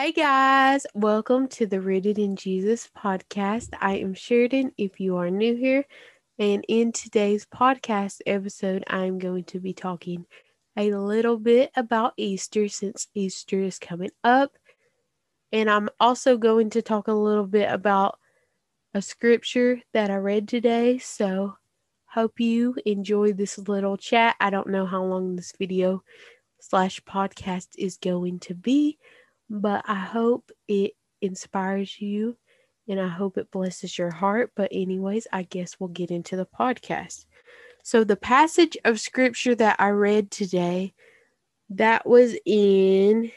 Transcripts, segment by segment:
Hey guys, welcome to the Rooted in Jesus podcast. I am Cheridan if you are new here, and in today's podcast episode, I'm going to be talking a little bit about Easter since Easter is coming up. And I'm also going to talk a little bit about a scripture that I read today. So, hope you enjoy this little chat. I don't know how long this video slash podcast is going to be but I hope it inspires you and I hope it blesses your heart. But, anyways, I guess we'll get into the podcast. So, the passage of scripture that I read today, that was in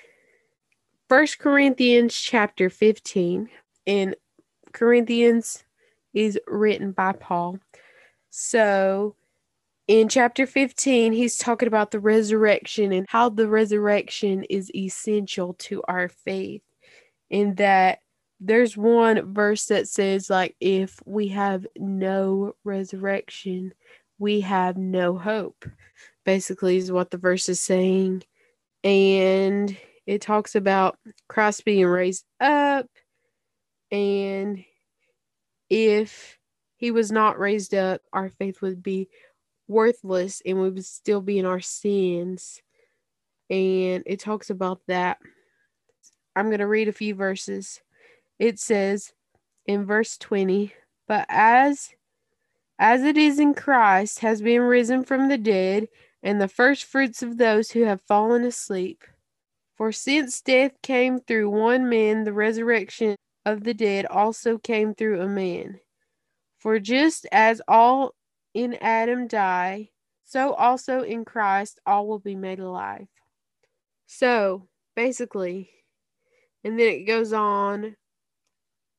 First Corinthians chapter 15. And Corinthians is written by Paul. So, in chapter 15, he's talking about the resurrection and how the resurrection is essential to our faith. In that there's one verse that says, like, if we have no resurrection, we have no hope. Basically, is what the verse is saying. And it talks about Christ being raised up. And if he was not raised up, our faith would be worthless and we would still be in our sins. And it talks about that. I'm going to read a few verses. It says in verse 20, but as as it is in Christ has been risen from the dead and the first fruits of those who have fallen asleep. For since death came through one man, the resurrection of the dead also came through a man. For just as all in Adam die, so also in Christ all will be made alive. So basically, and then it goes on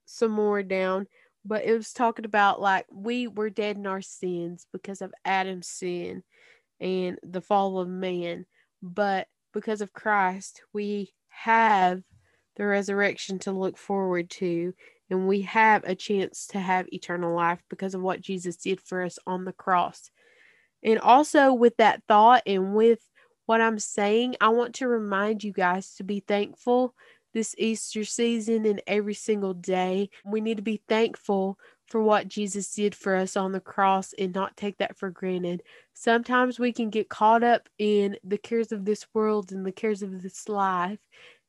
some more down, but it was talking about like we were dead in our sins because of Adam's sin and the fall of man, but because of Christ, we have the resurrection to look forward to and we have a chance to have eternal life because of what Jesus did for us on the cross. And also, with that thought and with what I'm saying, I want to remind you guys to be thankful this Easter season and every single day. We need to be thankful for what Jesus did for us on the cross and not take that for granted. Sometimes we can get caught up in the cares of this world and the cares of this life,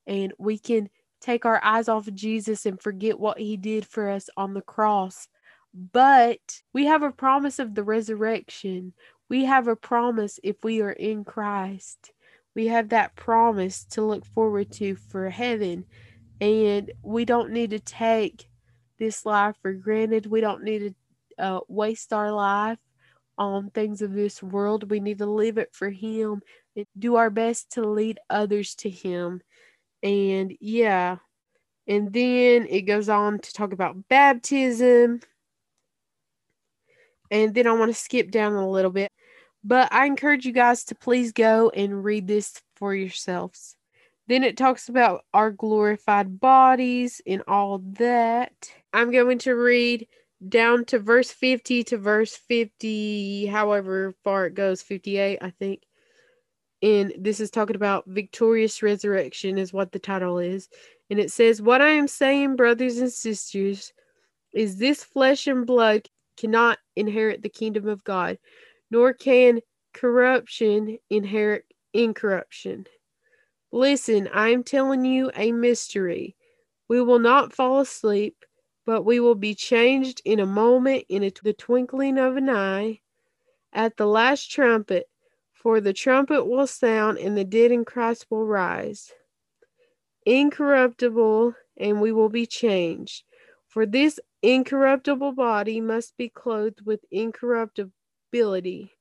and we can take our eyes off of Jesus and forget what he did for us on the cross. But we have a promise of the resurrection. We have a promise if we are in Christ. We have that promise to look forward to for heaven. And we don't need to take this life for granted. We don't need to uh, waste our life on things of this world. We need to live it for Him and do our best to lead others to Him. And yeah, and then it goes on to talk about baptism. And then I want to skip down a little bit. But I encourage you guys to please go and read this for yourselves. Then it talks about our glorified bodies and all that. I'm going to read down to verse 50 to verse 50, however far it goes, 58, I think and this is talking about victorious resurrection is what the title is. And it says what i am saying brothers and sisters is this flesh and blood cannot inherit the kingdom of god nor can corruption inherit incorruption. Listen i am telling you a mystery. We will not fall asleep but we will be changed in a moment in the twinkling of an eye at the last trumpet for the trumpet will sound, and the dead in Christ will rise, incorruptible, and we will be changed. For this incorruptible body must be clothed with incorruptibility.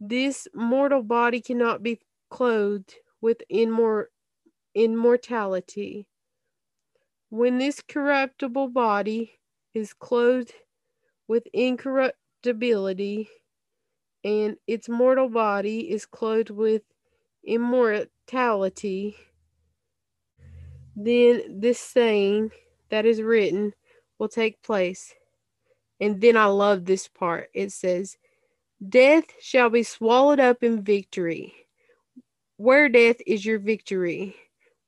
This mortal body cannot be clothed with immor- immortality. When this corruptible body is clothed with incorruptibility, and its mortal body is clothed with immortality, then this saying that is written will take place. And then I love this part. It says, Death shall be swallowed up in victory. Where death is your victory?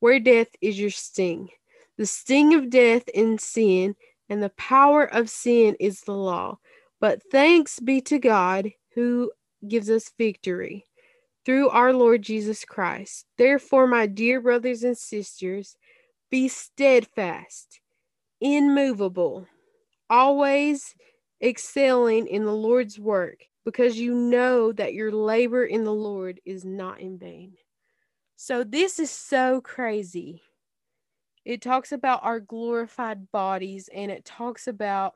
where death is your sting. The sting of death in sin, and the power of sin is the law. But thanks be to God who gives us victory through our Lord Jesus Christ. Therefore, my dear brothers and sisters, be steadfast, immovable, always excelling in the Lord's work, because you know that your labor in the Lord is not in vain. So, this is so crazy. It talks about our glorified bodies and it talks about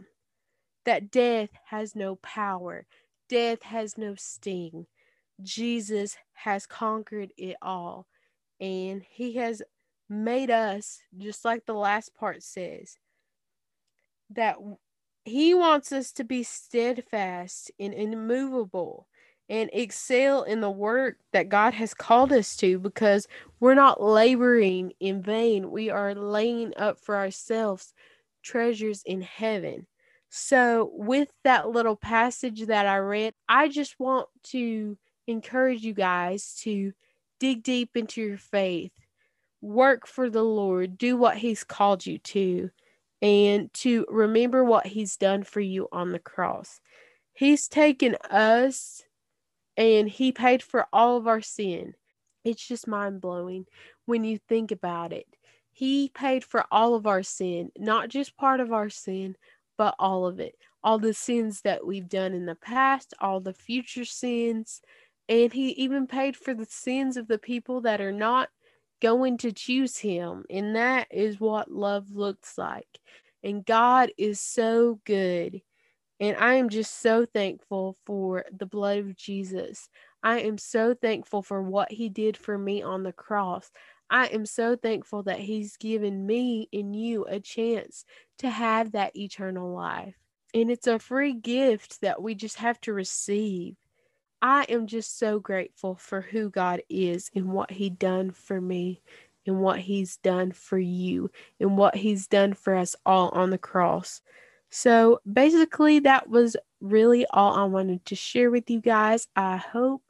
that death has no power, death has no sting. Jesus has conquered it all, and he has made us, just like the last part says, that he wants us to be steadfast and immovable and excel in the work that God has called us to because we're not laboring in vain. We are laying up for ourselves treasures in heaven. So, with that little passage that I read, I just want to encourage you guys to dig deep into your faith, work for the Lord, do what He's called you to, and to remember what He's done for you on the cross. He's taken us and He paid for all of our sin. It's just mind blowing when you think about it. He paid for all of our sin, not just part of our sin, but all of it. All the sins that we've done in the past, all the future sins, and he even paid for the sins of the people that are not going to choose him. And that is what love looks like. And God is so good. And I am just so thankful for the blood of Jesus. I am so thankful for what he did for me on the cross. I am so thankful that he's given me and you a chance to have that eternal life. And it's a free gift that we just have to receive. I am just so grateful for who God is and what He done for me and what He's done for you and what He's done for us all on the cross. So basically, that was really all I wanted to share with you guys. I hope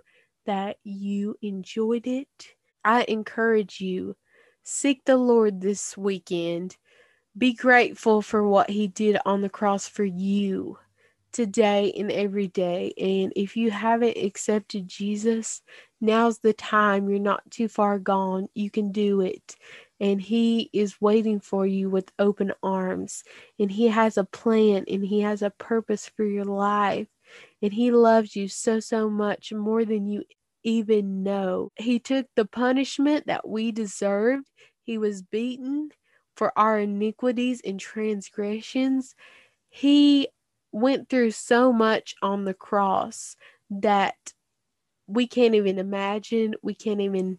that you enjoyed it. I encourage you seek the Lord this weekend. Be grateful for what He did on the cross for you today and every day. And if you haven't accepted Jesus, now's the time. You're not too far gone. You can do it. And He is waiting for you with open arms. And He has a plan and He has a purpose for your life. And He loves you so, so much more than you even know. He took the punishment that we deserved. He was beaten for our iniquities and transgressions. He went through so much on the cross that we can't even imagine. We can't even,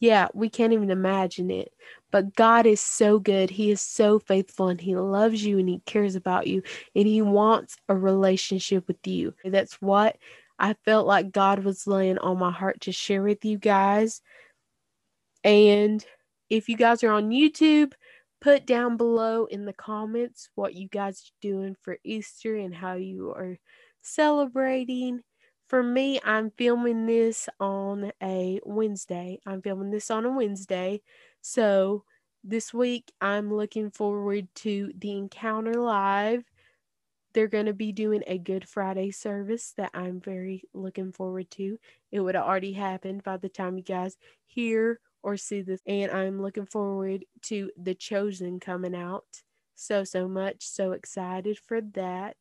yeah, we can't even imagine it. But God is so good. He is so faithful and He loves you and He cares about you and He wants a relationship with you. That's what I felt like God was laying on my heart to share with you guys. And if you guys are on YouTube, put down below in the comments what you guys are doing for Easter and how you are celebrating. For me, I'm filming this on a Wednesday. I'm filming this on a Wednesday. So this week, I'm looking forward to the Encounter Live. They're going to be doing a Good Friday service that I'm very looking forward to. It would have already happened by the time you guys hear or see this. And I'm looking forward to The Chosen coming out so, so much. So excited for that.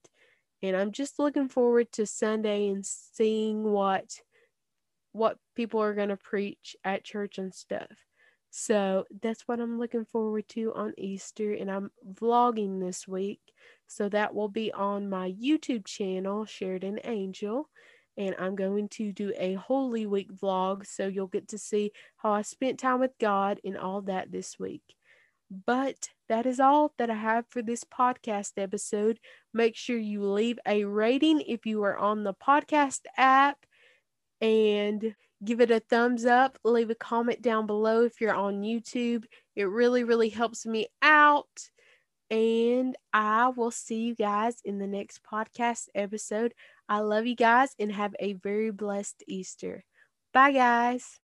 And I'm just looking forward to Sunday and seeing what what people are going to preach at church and stuff. So that's what I'm looking forward to on Easter. And I'm vlogging this week. So that will be on my YouTube channel, Cheridan Angel and I'm going to do a Holy Week vlog so you'll get to see how I spent time with God and all that this week. But that is all that I have for this podcast episode. Make sure you leave a rating if you are on the podcast app and give it a thumbs up. Leave a comment down below if you're on YouTube. It really, really helps me out. And I will see you guys in the next podcast episode. I love you guys and have a very blessed Easter. Bye, guys.